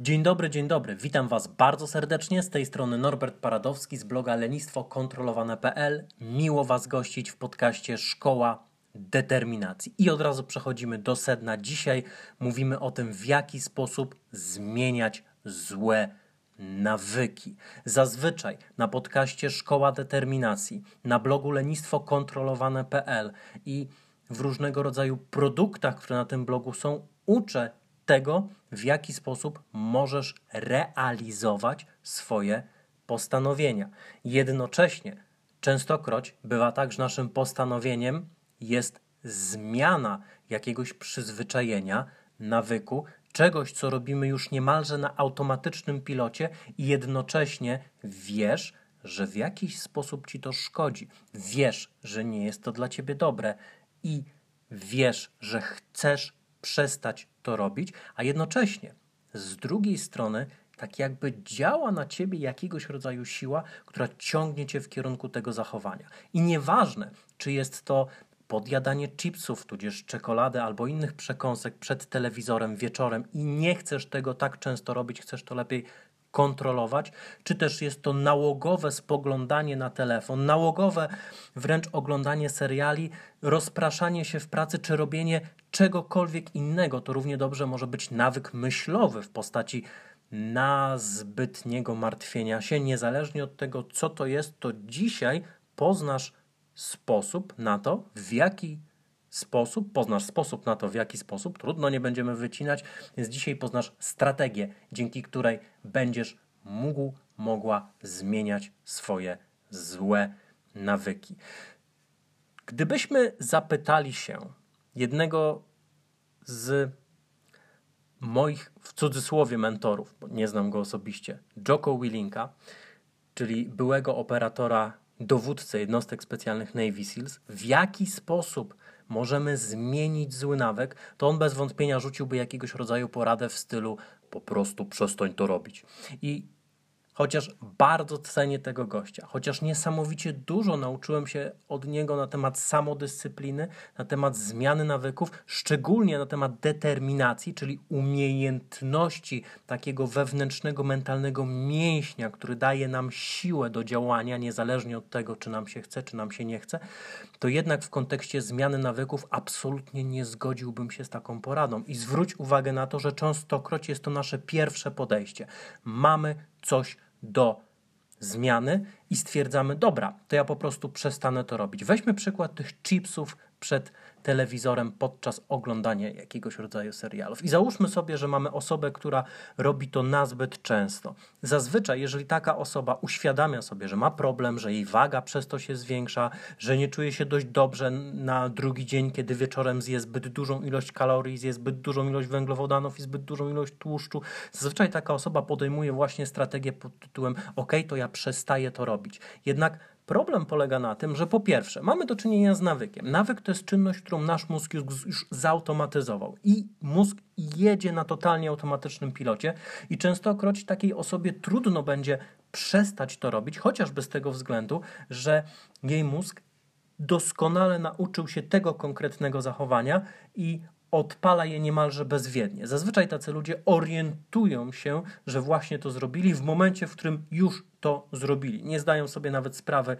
Dzień dobry, dzień dobry. Witam Was bardzo serdecznie. Z tej strony Norbert Paradowski z bloga lenistwokontrolowane.pl. Miło Was gościć w podcaście Szkoła Determinacji. I od razu przechodzimy do sedna. Dzisiaj mówimy o tym, w jaki sposób zmieniać złe nawyki. Zazwyczaj na podcaście Szkoła Determinacji, na blogu lenistwokontrolowane.pl i w różnego rodzaju produktach, które na tym blogu są, uczę tego, w jaki sposób możesz realizować swoje postanowienia. Jednocześnie, częstokroć bywa tak, że naszym postanowieniem jest zmiana jakiegoś przyzwyczajenia, nawyku, czegoś, co robimy już niemalże na automatycznym pilocie, i jednocześnie wiesz, że w jakiś sposób ci to szkodzi. Wiesz, że nie jest to dla ciebie dobre i wiesz, że chcesz przestać to robić, a jednocześnie z drugiej strony tak jakby działa na ciebie jakiegoś rodzaju siła, która ciągnie cię w kierunku tego zachowania. I nieważne, czy jest to podjadanie chipsów, tudzież czekolady albo innych przekąsek przed telewizorem wieczorem i nie chcesz tego tak często robić, chcesz to lepiej kontrolować, czy też jest to nałogowe spoglądanie na telefon, nałogowe wręcz oglądanie seriali, rozpraszanie się w pracy, czy robienie czegokolwiek innego. To równie dobrze może być nawyk myślowy w postaci na zbytniego martwienia się, niezależnie od tego, co to jest, to dzisiaj poznasz sposób na to, w jaki sposób, poznasz sposób na to, w jaki sposób, trudno nie będziemy wycinać, więc dzisiaj poznasz strategię, dzięki której będziesz mógł, mogła zmieniać swoje złe nawyki. Gdybyśmy zapytali się jednego z moich w cudzysłowie mentorów, bo nie znam go osobiście, Joko Willinka, czyli byłego operatora, dowódcę jednostek specjalnych Navy SEALs, w jaki sposób możemy zmienić zły nawyk, to on bez wątpienia rzuciłby jakiegoś rodzaju poradę w stylu po prostu przestań to robić. I chociaż bardzo cenię tego gościa, chociaż niesamowicie dużo nauczyłem się od niego na temat samodyscypliny, na temat zmiany nawyków, szczególnie na temat determinacji, czyli umiejętności takiego wewnętrznego, mentalnego mięśnia, który daje nam siłę do działania, niezależnie od tego, czy nam się chce, czy nam się nie chce, to jednak w kontekście zmiany nawyków absolutnie nie zgodziłbym się z taką poradą. I zwróć uwagę na to, że częstokroć jest to nasze pierwsze podejście. Mamy coś do zmiany i stwierdzamy, dobra, to ja po prostu przestanę to robić. Weźmy przykład tych chipsów przed telewizorem podczas oglądania jakiegoś rodzaju serialów. I załóżmy sobie, że mamy osobę, która robi to nazbyt często. Zazwyczaj, jeżeli taka osoba uświadamia sobie, że ma problem, że jej waga przez to się zwiększa, że nie czuje się dość dobrze na drugi dzień, kiedy wieczorem zje zbyt dużą ilość kalorii, zje zbyt dużą ilość węglowodanów i zbyt dużą ilość tłuszczu, zazwyczaj taka osoba podejmuje właśnie strategię pod tytułem: OK, to ja przestaję to robić. Jednak Problem polega na tym, że po pierwsze, mamy do czynienia z nawykiem. Nawyk to jest czynność, którą nasz mózg już, zautomatyzował i mózg jedzie na totalnie automatycznym pilocie i częstokroć takiej osobie trudno będzie przestać to robić, chociażby z tego względu, że jej mózg doskonale nauczył się tego konkretnego zachowania i odpala je niemalże bezwiednie. Zazwyczaj tacy ludzie orientują się, że właśnie to zrobili w momencie, w którym już to zrobili. Nie zdają sobie nawet sprawy,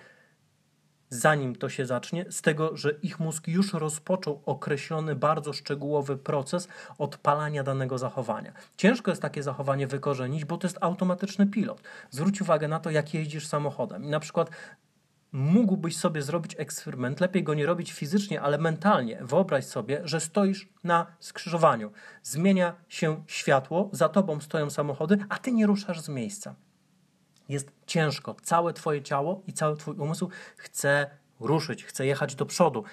zanim to się zacznie, z tego, że ich mózg już rozpoczął określony, bardzo szczegółowy proces odpalania danego zachowania. Ciężko jest takie zachowanie wykorzenić, bo to jest automatyczny pilot. Zwróć uwagę na to, jak jeździsz samochodem. I na przykład mógłbyś sobie zrobić eksperyment, lepiej go nie robić fizycznie, ale mentalnie. Wyobraź sobie, że stoisz na skrzyżowaniu. Zmienia się światło, za tobą stoją samochody, a ty nie ruszasz z miejsca. Jest ciężko. Całe twoje ciało i cały twój umysł chce ruszyć, chce jechać do przodu.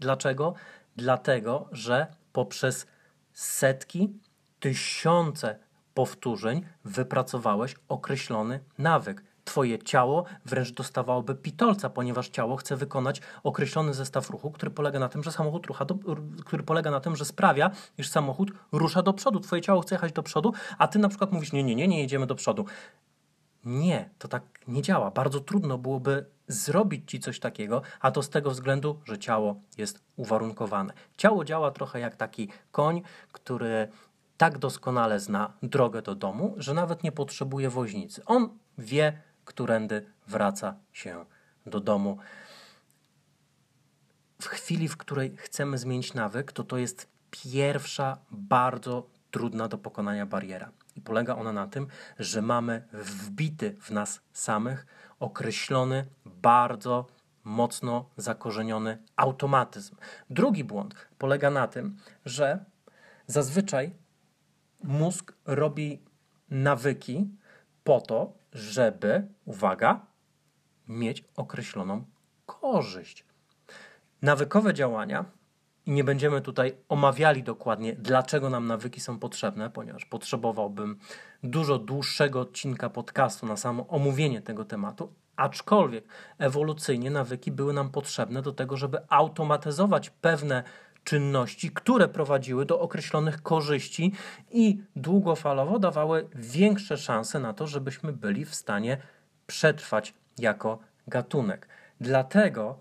Dlaczego? Dlatego, że poprzez setki, tysiące powtórzeń wypracowałeś określony nawyk Twoje ciało wręcz dostawałoby pitolca, ponieważ ciało chce wykonać określony zestaw ruchu, który polega na tym, że samochód rusza do, który polega na tym, że sprawia, iż samochód rusza do przodu. Twoje ciało chce jechać do przodu, a ty na przykład mówisz: Nie, nie, nie, nie jedziemy do przodu. Nie, to tak nie działa. Bardzo trudno byłoby zrobić ci coś takiego, a to z tego względu, że ciało jest uwarunkowane. Ciało działa trochę jak taki koń, który tak doskonale zna drogę do domu, że nawet nie potrzebuje woźnicy. On wie, którędy wraca się do domu. W chwili, w której chcemy zmienić nawyk, to to jest pierwsza bardzo trudna do pokonania bariera. I polega ona na tym, że mamy wbity w nas samych określony, bardzo mocno zakorzeniony automatyzm. Drugi błąd polega na tym, że zazwyczaj mózg robi nawyki po to, żeby, uwaga, mieć określoną korzyść. Nawykowe działania i nie będziemy tutaj omawiali dokładnie, dlaczego nam nawyki są potrzebne, ponieważ potrzebowałbym dużo dłuższego odcinka podcastu na samo omówienie tego tematu. Aczkolwiek ewolucyjnie nawyki były nam potrzebne do tego, żeby automatyzować pewne czynności, które prowadziły do określonych korzyści i długofalowo dawały większe szanse na to, żebyśmy byli w stanie przetrwać jako gatunek. Dlatego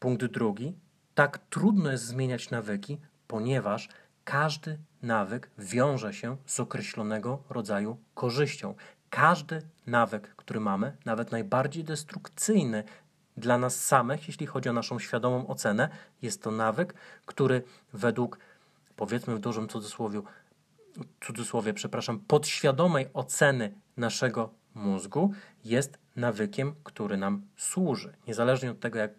punkt drugi tak trudno jest zmieniać nawyki, ponieważ każdy nawyk wiąże się z określonego rodzaju korzyścią. Każdy nawyk, który mamy, nawet najbardziej destrukcyjny dla nas samych, jeśli chodzi o naszą świadomą ocenę, jest to nawyk, który według, powiedzmy w dużym cudzysłowie, cudzysłowie, przepraszam, podświadomej oceny naszego mózgu jest nawykiem, który nam służy. Niezależnie od tego, jak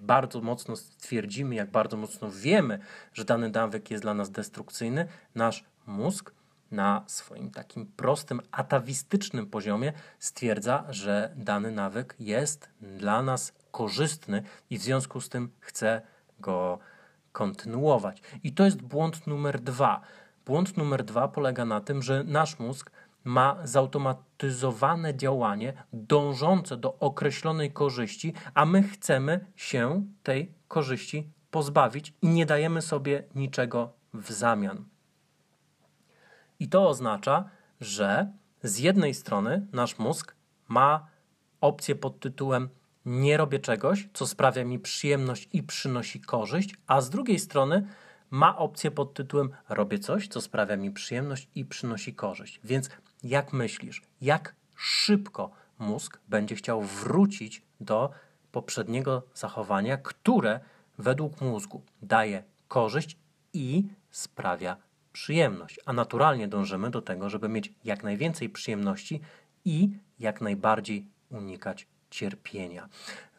bardzo mocno stwierdzimy, jak bardzo mocno wiemy, że dany nawyk jest dla nas destrukcyjny, nasz mózg na swoim takim prostym, atawistycznym poziomie stwierdza, że dany nawyk jest dla nas korzystny i w związku z tym chce go kontynuować. I to jest błąd numer dwa. Błąd numer dwa polega na tym, że nasz mózg ma zautomatyzowane działanie dążące do określonej korzyści, a my chcemy się tej korzyści pozbawić i nie dajemy sobie niczego w zamian. I to oznacza, że z jednej strony nasz mózg ma opcję pod tytułem nie robię czegoś, co sprawia mi przyjemność i przynosi korzyść, a z drugiej strony ma opcję pod tytułem robię coś, co sprawia mi przyjemność i przynosi korzyść. Więc jak myślisz, jak szybko mózg będzie chciał wrócić do poprzedniego zachowania, które według mózgu daje korzyść i sprawia przyjemność. A naturalnie dążymy do tego, żeby mieć jak najwięcej przyjemności i jak najbardziej unikać cierpienia.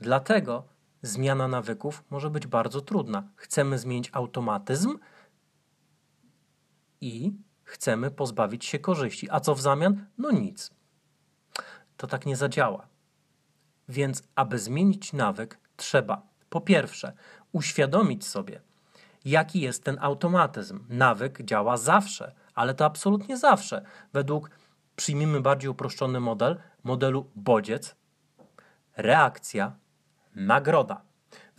Dlatego zmiana nawyków może być bardzo trudna. Chcemy zmienić automatyzm i chcemy pozbawić się korzyści. A co w zamian? No nic. To tak nie zadziała. Więc, aby zmienić nawyk, trzeba po pierwsze uświadomić sobie, jaki jest ten automatyzm. Nawyk działa zawsze, ale to absolutnie zawsze. Według, przyjmijmy bardziej uproszczony model, modelu bodziec, reakcja, nagroda.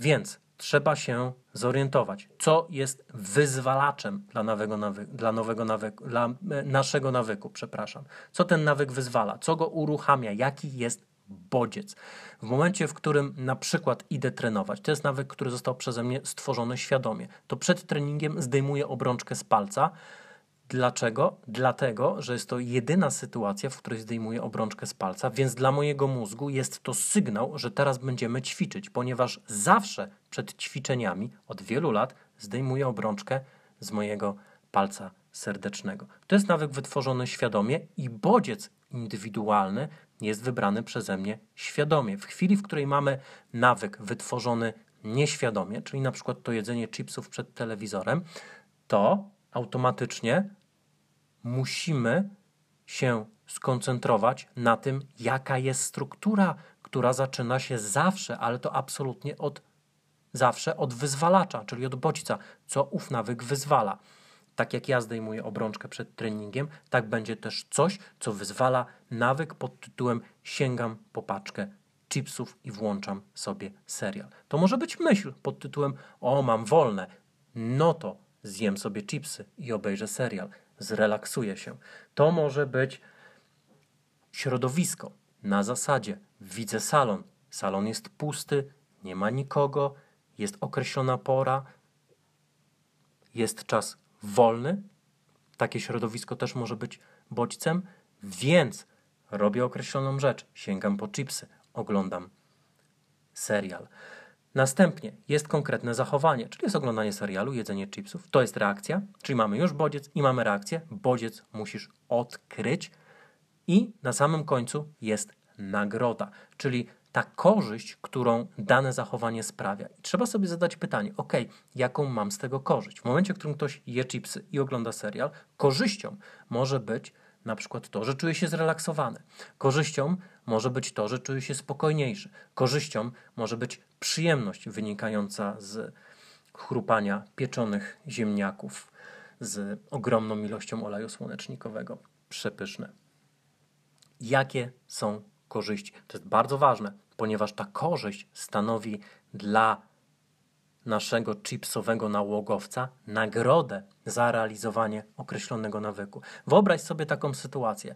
Więc trzeba się zorientować, co jest wyzwalaczem dla nowego, dla nowego nawyku, dla e, naszego nawyku, przepraszam. Co ten nawyk wyzwala, co go uruchamia, jaki jest bodziec. W momencie, w którym na przykład idę trenować, to jest nawyk, który został przeze mnie stworzony świadomie, to przed treningiem zdejmuję obrączkę z palca. Dlaczego? Dlatego, że jest to jedyna sytuacja, w której zdejmuję obrączkę z palca, więc dla mojego mózgu jest to sygnał, że teraz będziemy ćwiczyć, ponieważ zawsze przed ćwiczeniami od wielu lat zdejmuję obrączkę z mojego palca serdecznego. To jest nawyk wytworzony świadomie i bodziec indywidualny jest wybrany przeze mnie świadomie. W chwili, w której mamy nawyk wytworzony nieświadomie, czyli na przykład to jedzenie chipsów przed telewizorem, to automatycznie musimy się skoncentrować na tym, jaka jest struktura, która zaczyna się zawsze, ale to absolutnie od zawsze od wyzwalacza, czyli od bodźca, co ów nawyk wyzwala. Tak jak ja zdejmuję obrączkę przed treningiem, tak będzie też coś, co wyzwala nawyk pod tytułem sięgam po paczkę chipsów i włączam sobie serial. To może być myśl pod tytułem o mam wolne, no to zjem sobie chipsy i obejrzę serial, zrelaksuję się. To może być środowisko na zasadzie widzę salon, salon jest pusty, nie ma nikogo, jest określona pora, jest czas wolny. Takie środowisko też może być bodźcem, więc robię określoną rzecz, sięgam po chipsy, oglądam serial. Następnie jest konkretne zachowanie, czyli jest oglądanie serialu, jedzenie chipsów. To jest reakcja, czyli mamy już bodziec i mamy reakcję. Bodziec musisz odkryć i na samym końcu jest nagroda, czyli ta korzyść, którą dane zachowanie sprawia. I trzeba sobie zadać pytanie, ok, jaką mam z tego korzyść? W momencie, w którym ktoś je chipsy i ogląda serial, korzyścią może być na przykład to, że czuje się zrelaksowany. Korzyścią może być to, że czuje się spokojniejszy. Korzyścią może być przyjemność wynikająca z chrupania pieczonych ziemniaków z ogromną ilością oleju słonecznikowego. Przepyszne. Jakie są korzyści? To jest bardzo ważne, ponieważ ta korzyść stanowi dla naszego chipsowego nałogowca nagrodę za realizowanie określonego nawyku. Wyobraź sobie taką sytuację.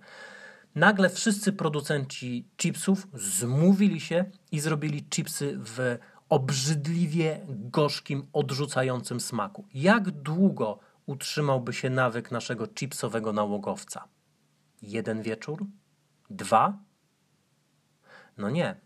Nagle wszyscy producenci chipsów zmówili się i zrobili chipsy w obrzydliwie gorzkim, odrzucającym smaku. Jak długo utrzymałby się nawyk naszego chipsowego nałogowca? Jeden wieczór? Dwa? No nie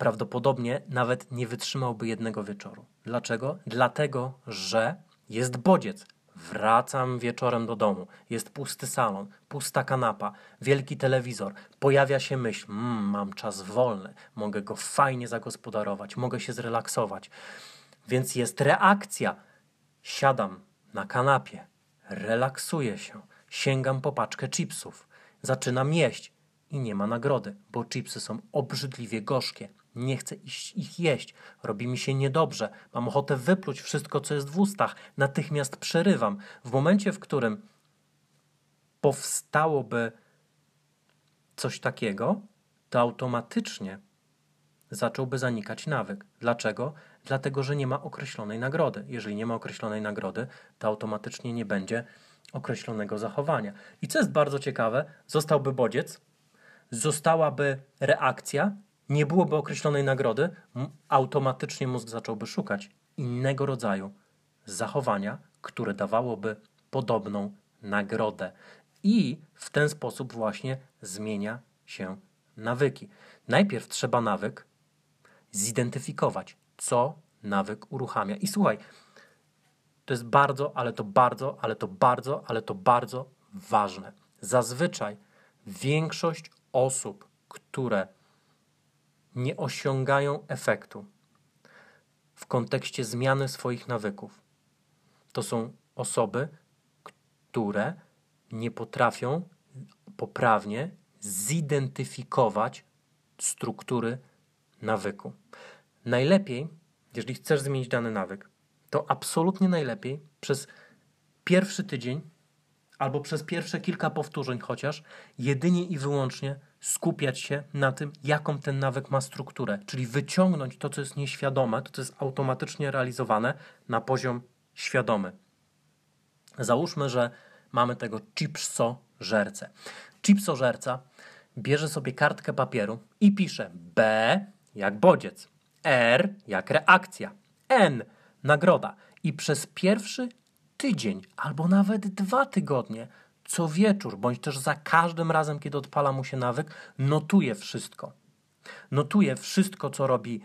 prawdopodobnie nawet nie wytrzymałby jednego wieczoru. Dlaczego? Dlatego, że jest bodziec. Wracam wieczorem do domu. Jest pusty salon, pusta kanapa, wielki telewizor. Pojawia się myśl: mmm, mam czas wolny, mogę go fajnie zagospodarować, mogę się zrelaksować. Więc jest reakcja. Siadam na kanapie, relaksuję się, sięgam po paczkę chipsów, zaczynam jeść i nie ma nagrody, bo chipsy są obrzydliwie gorzkie nie chcę ich jeść, robi mi się niedobrze, mam ochotę wypluć wszystko, co jest w ustach, natychmiast przerywam. W momencie, w którym powstałoby coś takiego, to automatycznie zacząłby zanikać nawyk. Dlaczego? Dlatego, że nie ma określonej nagrody. Jeżeli nie ma określonej nagrody, to automatycznie nie będzie określonego zachowania. I co jest bardzo ciekawe, zostałby bodziec, zostałaby reakcja, nie byłoby określonej nagrody, automatycznie mózg zacząłby szukać innego rodzaju zachowania, które dawałoby podobną nagrodę. I w ten sposób właśnie zmienia się nawyki. Najpierw trzeba nawyk zidentyfikować, co nawyk uruchamia. I słuchaj, to jest bardzo, ale to bardzo, ale to bardzo, ale to bardzo ważne. Zazwyczaj większość osób, które nie osiągają efektu w kontekście zmiany swoich nawyków. To są osoby, które nie potrafią poprawnie zidentyfikować struktury nawyku. Najlepiej, jeżeli chcesz zmienić dany nawyk, to absolutnie najlepiej przez pierwszy tydzień albo przez pierwsze kilka powtórzeń chociaż jedynie i wyłącznie skupiać się na tym, jaką ten nawyk ma strukturę, czyli wyciągnąć to, co jest nieświadome, to, co jest automatycznie realizowane na poziom świadomy. Załóżmy, że mamy tego chipso-żercę. Chipso-żerca bierze sobie kartkę papieru i pisze B jak bodziec, R jak reakcja, N nagroda. I przez pierwszy tydzień albo nawet dwa tygodnie co wieczór, bądź też za każdym razem, kiedy odpala mu się nawyk, notuje wszystko. Notuje wszystko, co robi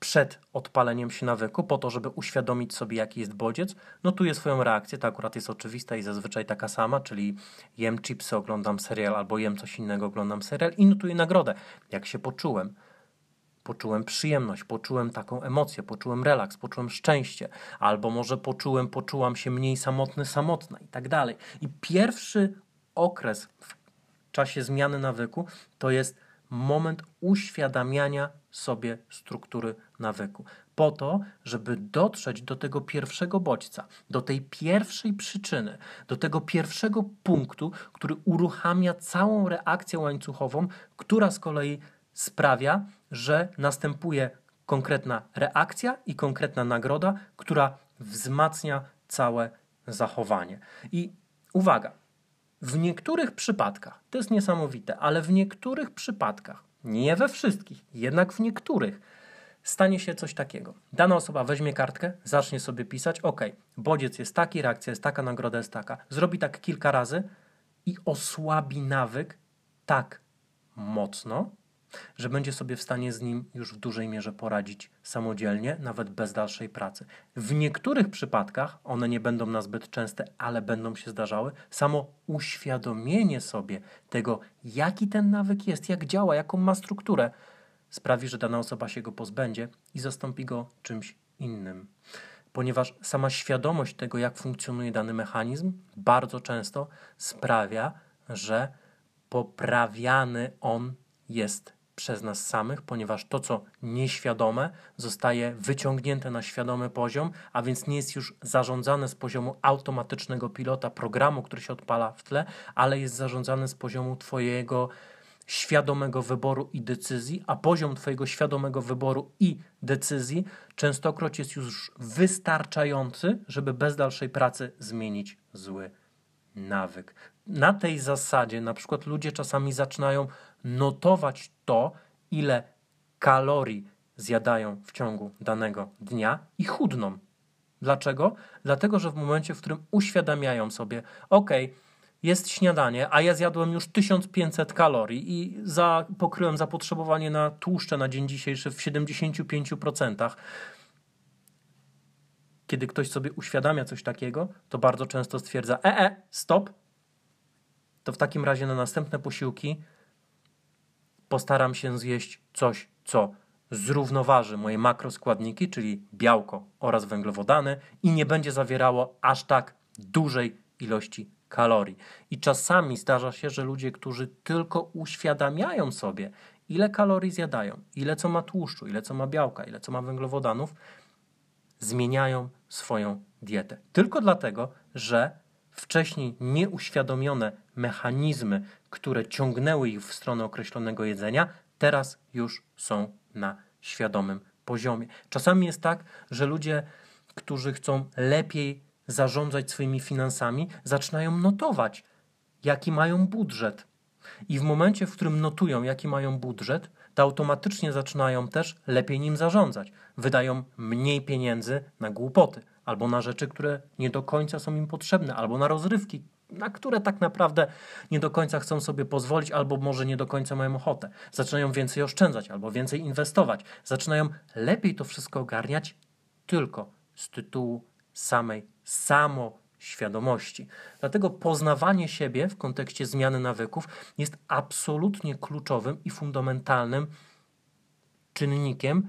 przed odpaleniem się nawyku, po to, żeby uświadomić sobie, jaki jest bodziec. Notuje swoją reakcję, to akurat jest oczywista i zazwyczaj taka sama, czyli jem chipsy, oglądam serial, albo jem coś innego, oglądam serial i notuję nagrodę, jak się poczułem poczułem przyjemność, poczułem taką emocję, poczułem relaks, poczułem szczęście, albo może poczułem, poczułam się mniej samotny, samotna i tak dalej. I pierwszy okres w czasie zmiany nawyku to jest moment uświadamiania sobie struktury nawyku. Po to, żeby dotrzeć do tego pierwszego bodźca, do tej pierwszej przyczyny, do tego pierwszego punktu, który uruchamia całą reakcję łańcuchową, która z kolei sprawia, że następuje konkretna reakcja i konkretna nagroda, która wzmacnia całe zachowanie. I uwaga, w niektórych przypadkach, to jest niesamowite, ale w niektórych przypadkach, nie we wszystkich, jednak w niektórych, stanie się coś takiego. Dana osoba weźmie kartkę, zacznie sobie pisać, ok, bodziec jest taki, reakcja jest taka, nagroda jest taka. Zrobi tak kilka razy i osłabi nawyk tak mocno, że będzie sobie w stanie z nim już w dużej mierze poradzić samodzielnie, nawet bez dalszej pracy. W niektórych przypadkach, one nie będą na zbyt częste, ale będą się zdarzały, samo uświadomienie sobie tego, jaki ten nawyk jest, jak działa, jaką ma strukturę, sprawi, że dana osoba się go pozbędzie i zastąpi go czymś innym. Ponieważ sama świadomość tego, jak funkcjonuje dany mechanizm, bardzo często sprawia, że poprawiany on jest przez nas samych, ponieważ to, co nieświadome, zostaje wyciągnięte na świadomy poziom, a więc nie jest już zarządzane z poziomu automatycznego pilota programu, który się odpala w tle, ale jest zarządzane z poziomu Twojego świadomego wyboru i decyzji, a poziom Twojego świadomego wyboru i decyzji częstokroć jest już wystarczający, żeby bez dalszej pracy zmienić zły nawyk. Na tej zasadzie na przykład ludzie czasami zaczynają notować to, ile kalorii zjadają w ciągu danego dnia i chudną. Dlaczego? Dlatego, że w momencie, w którym uświadamiają sobie, ok, jest śniadanie, a ja zjadłem już 1500 kalorii i za, pokryłem zapotrzebowanie na tłuszcze na dzień dzisiejszy w 75%. Kiedy ktoś sobie uświadamia coś takiego, to bardzo często stwierdza: e, e, stop. To w takim razie na następne posiłki postaram się zjeść coś, co zrównoważy moje makroskładniki, czyli białko oraz węglowodany i nie będzie zawierało aż tak dużej ilości kalorii. I czasami zdarza się, że ludzie, którzy tylko uświadamiają sobie, ile kalorii zjadają, ile co ma tłuszczu, ile co ma białka, ile co ma węglowodanów, zmieniają swoją dietę. Tylko dlatego, że wcześniej nieuświadomione mechanizmy, które ciągnęły ich w stronę określonego jedzenia, teraz już są na świadomym poziomie. Czasami jest tak, że ludzie, którzy chcą lepiej zarządzać swoimi finansami, zaczynają notować, jaki mają budżet. I w momencie, w którym notują, jaki mają budżet, to automatycznie zaczynają też lepiej nim zarządzać. Wydają mniej pieniędzy na głupoty, albo na rzeczy, które nie do końca są im potrzebne, albo na rozrywki, na które tak naprawdę nie do końca chcą sobie pozwolić, albo może nie do końca mają ochotę. Zaczynają więcej oszczędzać, albo więcej inwestować. Zaczynają lepiej to wszystko ogarniać tylko z tytułu samej samoświadomości. Dlatego poznawanie siebie w kontekście zmiany nawyków jest absolutnie kluczowym i fundamentalnym czynnikiem,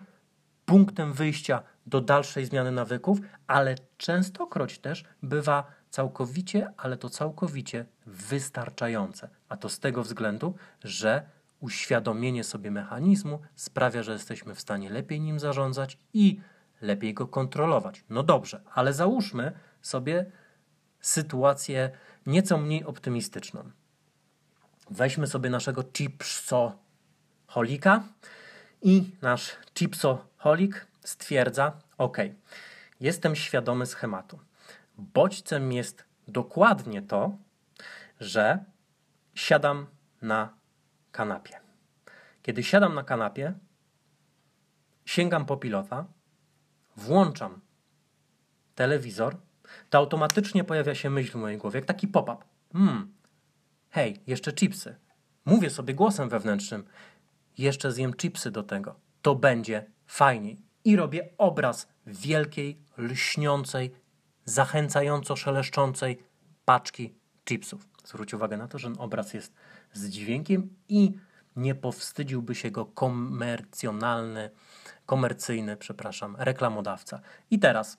punktem wyjścia do dalszej zmiany nawyków, ale częstokroć też bywa całkowicie, ale to całkowicie wystarczające. A to z tego względu, że uświadomienie sobie mechanizmu sprawia, że jesteśmy w stanie lepiej nim zarządzać i lepiej go kontrolować. No dobrze, ale załóżmy sobie sytuację nieco mniej optymistyczną. Weźmy sobie naszego chipsoholika i nasz chipsoholik stwierdza: OK, jestem świadomy schematu. Bodźcem jest dokładnie to, że siadam na kanapie. Kiedy siadam na kanapie, sięgam po pilota, włączam telewizor, to automatycznie pojawia się myśl w mojej głowie, jak taki pop-up. Hmm, hej, jeszcze chipsy. Mówię sobie głosem wewnętrznym, jeszcze zjem chipsy do tego. To będzie fajniej. I robię obraz wielkiej, lśniącej, zachęcająco szeleszczącej paczki chipsów. Zwróć uwagę na to, że ten obraz jest z dźwiękiem i nie powstydziłby się go komercjonalny komercyjny, przepraszam, reklamodawca. I teraz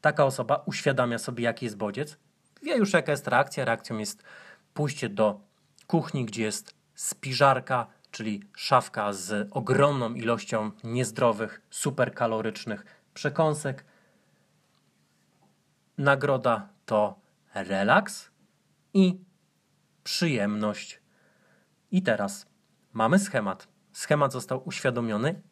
taka osoba uświadamia sobie, jaki jest bodziec, wie już, jaka jest reakcja. Reakcją jest pójście do kuchni, gdzie jest spiżarka, czyli szafka z ogromną ilością niezdrowych, superkalorycznych przekąsek. Nagroda to relaks i przyjemność. I teraz mamy schemat. Schemat został uświadomiony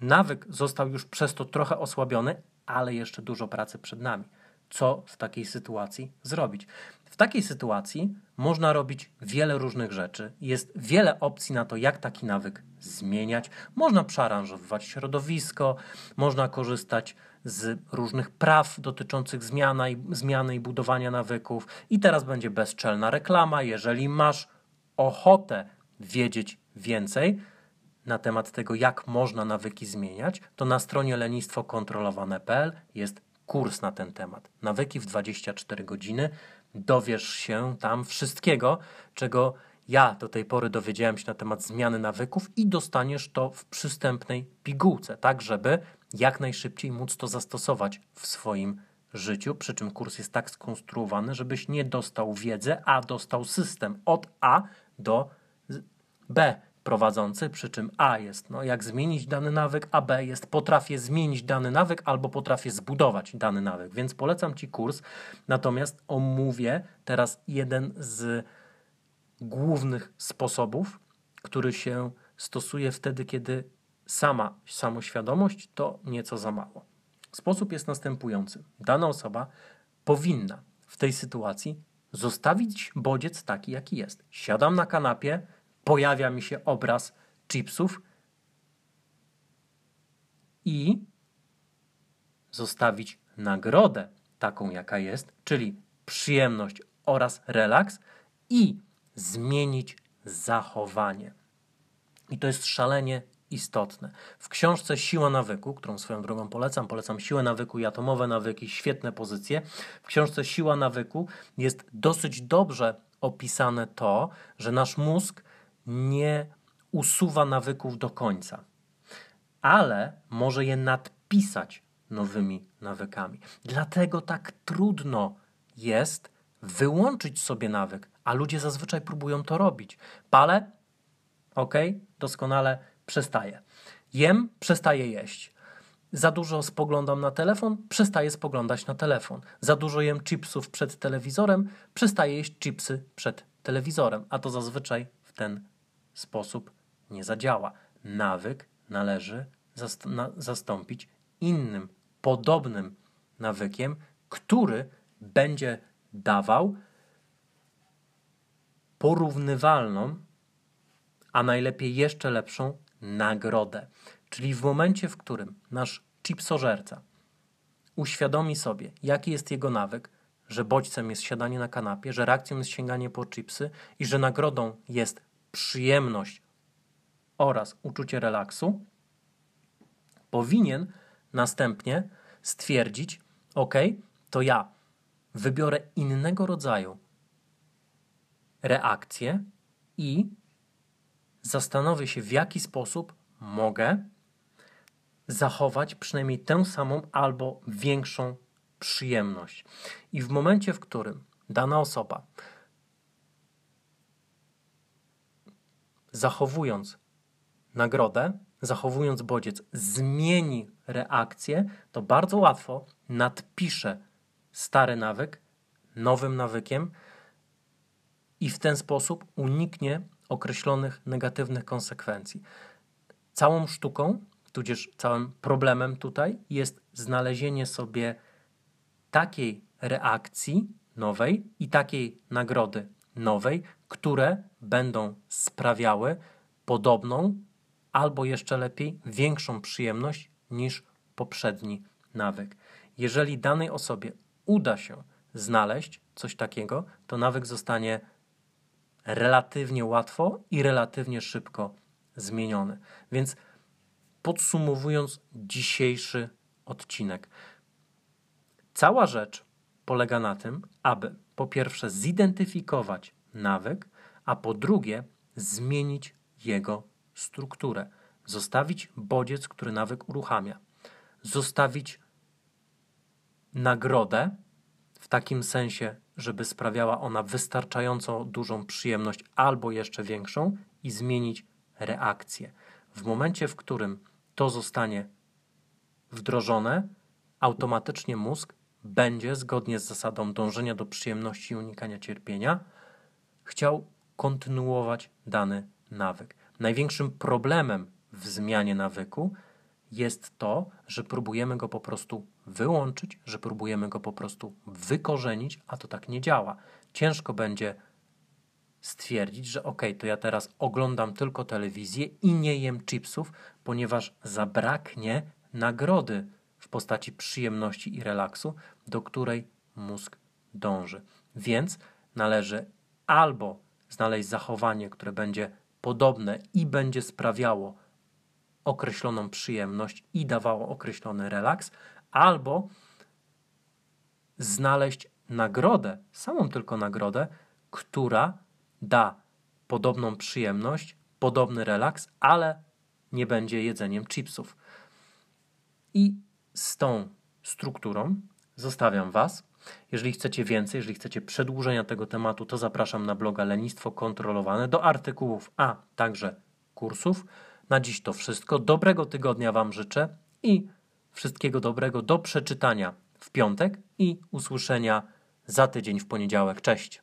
Nawyk został już przez to trochę osłabiony, ale jeszcze dużo pracy przed nami. Co w takiej sytuacji zrobić? W takiej sytuacji można robić wiele różnych rzeczy. Jest wiele opcji na to, jak taki nawyk zmieniać. Można przearanżowywać środowisko, można korzystać z różnych praw dotyczących zmiany i, zmiany i budowania nawyków. I teraz będzie bezczelna reklama. Jeżeli masz ochotę wiedzieć więcej na temat tego, jak można nawyki zmieniać, to na stronie lenistwokontrolowane.pl jest kurs na ten temat. Nawyki w 24 godziny. Dowiesz się tam wszystkiego, czego ja do tej pory dowiedziałem się na temat zmiany nawyków i dostaniesz to w przystępnej pigułce, tak żeby jak najszybciej móc to zastosować w swoim życiu. Przy czym kurs jest tak skonstruowany, żebyś nie dostał wiedzę, a dostał system od A do B prowadzący, przy czym A jest no, jak zmienić dany nawyk, a B jest potrafię zmienić dany nawyk albo potrafię zbudować dany nawyk. Więc polecam Ci kurs. Natomiast omówię teraz jeden z głównych sposobów, który się stosuje wtedy, kiedy sama samoświadomość to nieco za mało. Sposób jest następujący. Dana osoba powinna w tej sytuacji zostawić bodziec taki, jaki jest. Siadam na kanapie, pojawia mi się obraz chipsów i zostawić nagrodę taką, jaka jest, czyli przyjemność oraz relaks i zmienić zachowanie. I to jest szalenie istotne. W książce Siła nawyku, którą swoją drogą polecam, polecam Siłę nawyku i atomowe nawyki, świetne pozycje. W książce Siła nawyku jest dosyć dobrze opisane to, że nasz mózg nie usuwa nawyków do końca, ale może je nadpisać nowymi nawykami. Dlatego tak trudno jest wyłączyć sobie nawyk, a ludzie zazwyczaj próbują to robić. Palę, ok, doskonale przestaję. Jem, przestaję jeść. Za dużo spoglądam na telefon, przestaję spoglądać na telefon. Za dużo jem chipsów przed telewizorem, przestaję jeść chipsy przed telewizorem, a to zazwyczaj w ten sposób nie zadziała. Nawyk należy zast na zastąpić innym, podobnym nawykiem, który będzie dawał porównywalną, a najlepiej jeszcze lepszą nagrodę. Czyli w momencie, w którym nasz chipsożerca uświadomi sobie, jaki jest jego nawyk, że bodźcem jest siadanie na kanapie, że reakcją jest sięganie po chipsy i że nagrodą jest przyjemność oraz uczucie relaksu, powinien następnie stwierdzić: OK, to ja wybiorę innego rodzaju reakcję i zastanowię się, w jaki sposób mogę zachować przynajmniej tę samą albo większą przyjemność. I w momencie, w którym dana osoba zachowując nagrodę, zachowując bodziec, zmieni reakcję, to bardzo łatwo nadpisze stary nawyk nowym nawykiem i w ten sposób uniknie określonych negatywnych konsekwencji. Całą sztuką, tudzież całym problemem tutaj jest znalezienie sobie takiej reakcji nowej i takiej nagrody nowej, które będą sprawiały podobną albo jeszcze lepiej większą przyjemność niż poprzedni nawyk. Jeżeli danej osobie uda się znaleźć coś takiego, to nawyk zostanie relatywnie łatwo i relatywnie szybko zmieniony. Więc podsumowując dzisiejszy odcinek, cała rzecz polega na tym, aby po pierwsze zidentyfikować nawyk, a po drugie zmienić jego strukturę. Zostawić bodziec, który nawyk uruchamia. Zostawić nagrodę w takim sensie, żeby sprawiała ona wystarczająco dużą przyjemność albo jeszcze większą i zmienić reakcję. W momencie, w którym to zostanie wdrożone, automatycznie mózg będzie, zgodnie z zasadą dążenia do przyjemności i unikania cierpienia, chciał kontynuować dany nawyk. Największym problemem w zmianie nawyku jest to, że próbujemy go po prostu wyłączyć, że próbujemy go po prostu wykorzenić, a to tak nie działa. Ciężko będzie stwierdzić, że ok, to ja teraz oglądam tylko telewizję i nie jem chipsów, ponieważ zabraknie nagrody w postaci przyjemności i relaksu, do której mózg dąży. Więc należy albo znaleźć zachowanie, które będzie podobne i będzie sprawiało określoną przyjemność i dawało określony relaks, albo znaleźć nagrodę, samą tylko nagrodę, która da podobną przyjemność, podobny relaks, ale nie będzie jedzeniem chipsów. I z tą strukturą zostawiam Was. Jeżeli chcecie więcej, jeżeli chcecie przedłużenia tego tematu, to zapraszam na bloga Lenistwo Kontrolowane do artykułów, a także kursów. Na dziś to wszystko. Dobrego tygodnia Wam życzę i wszystkiego dobrego do przeczytania w piątek i usłyszenia za tydzień w poniedziałek. Cześć.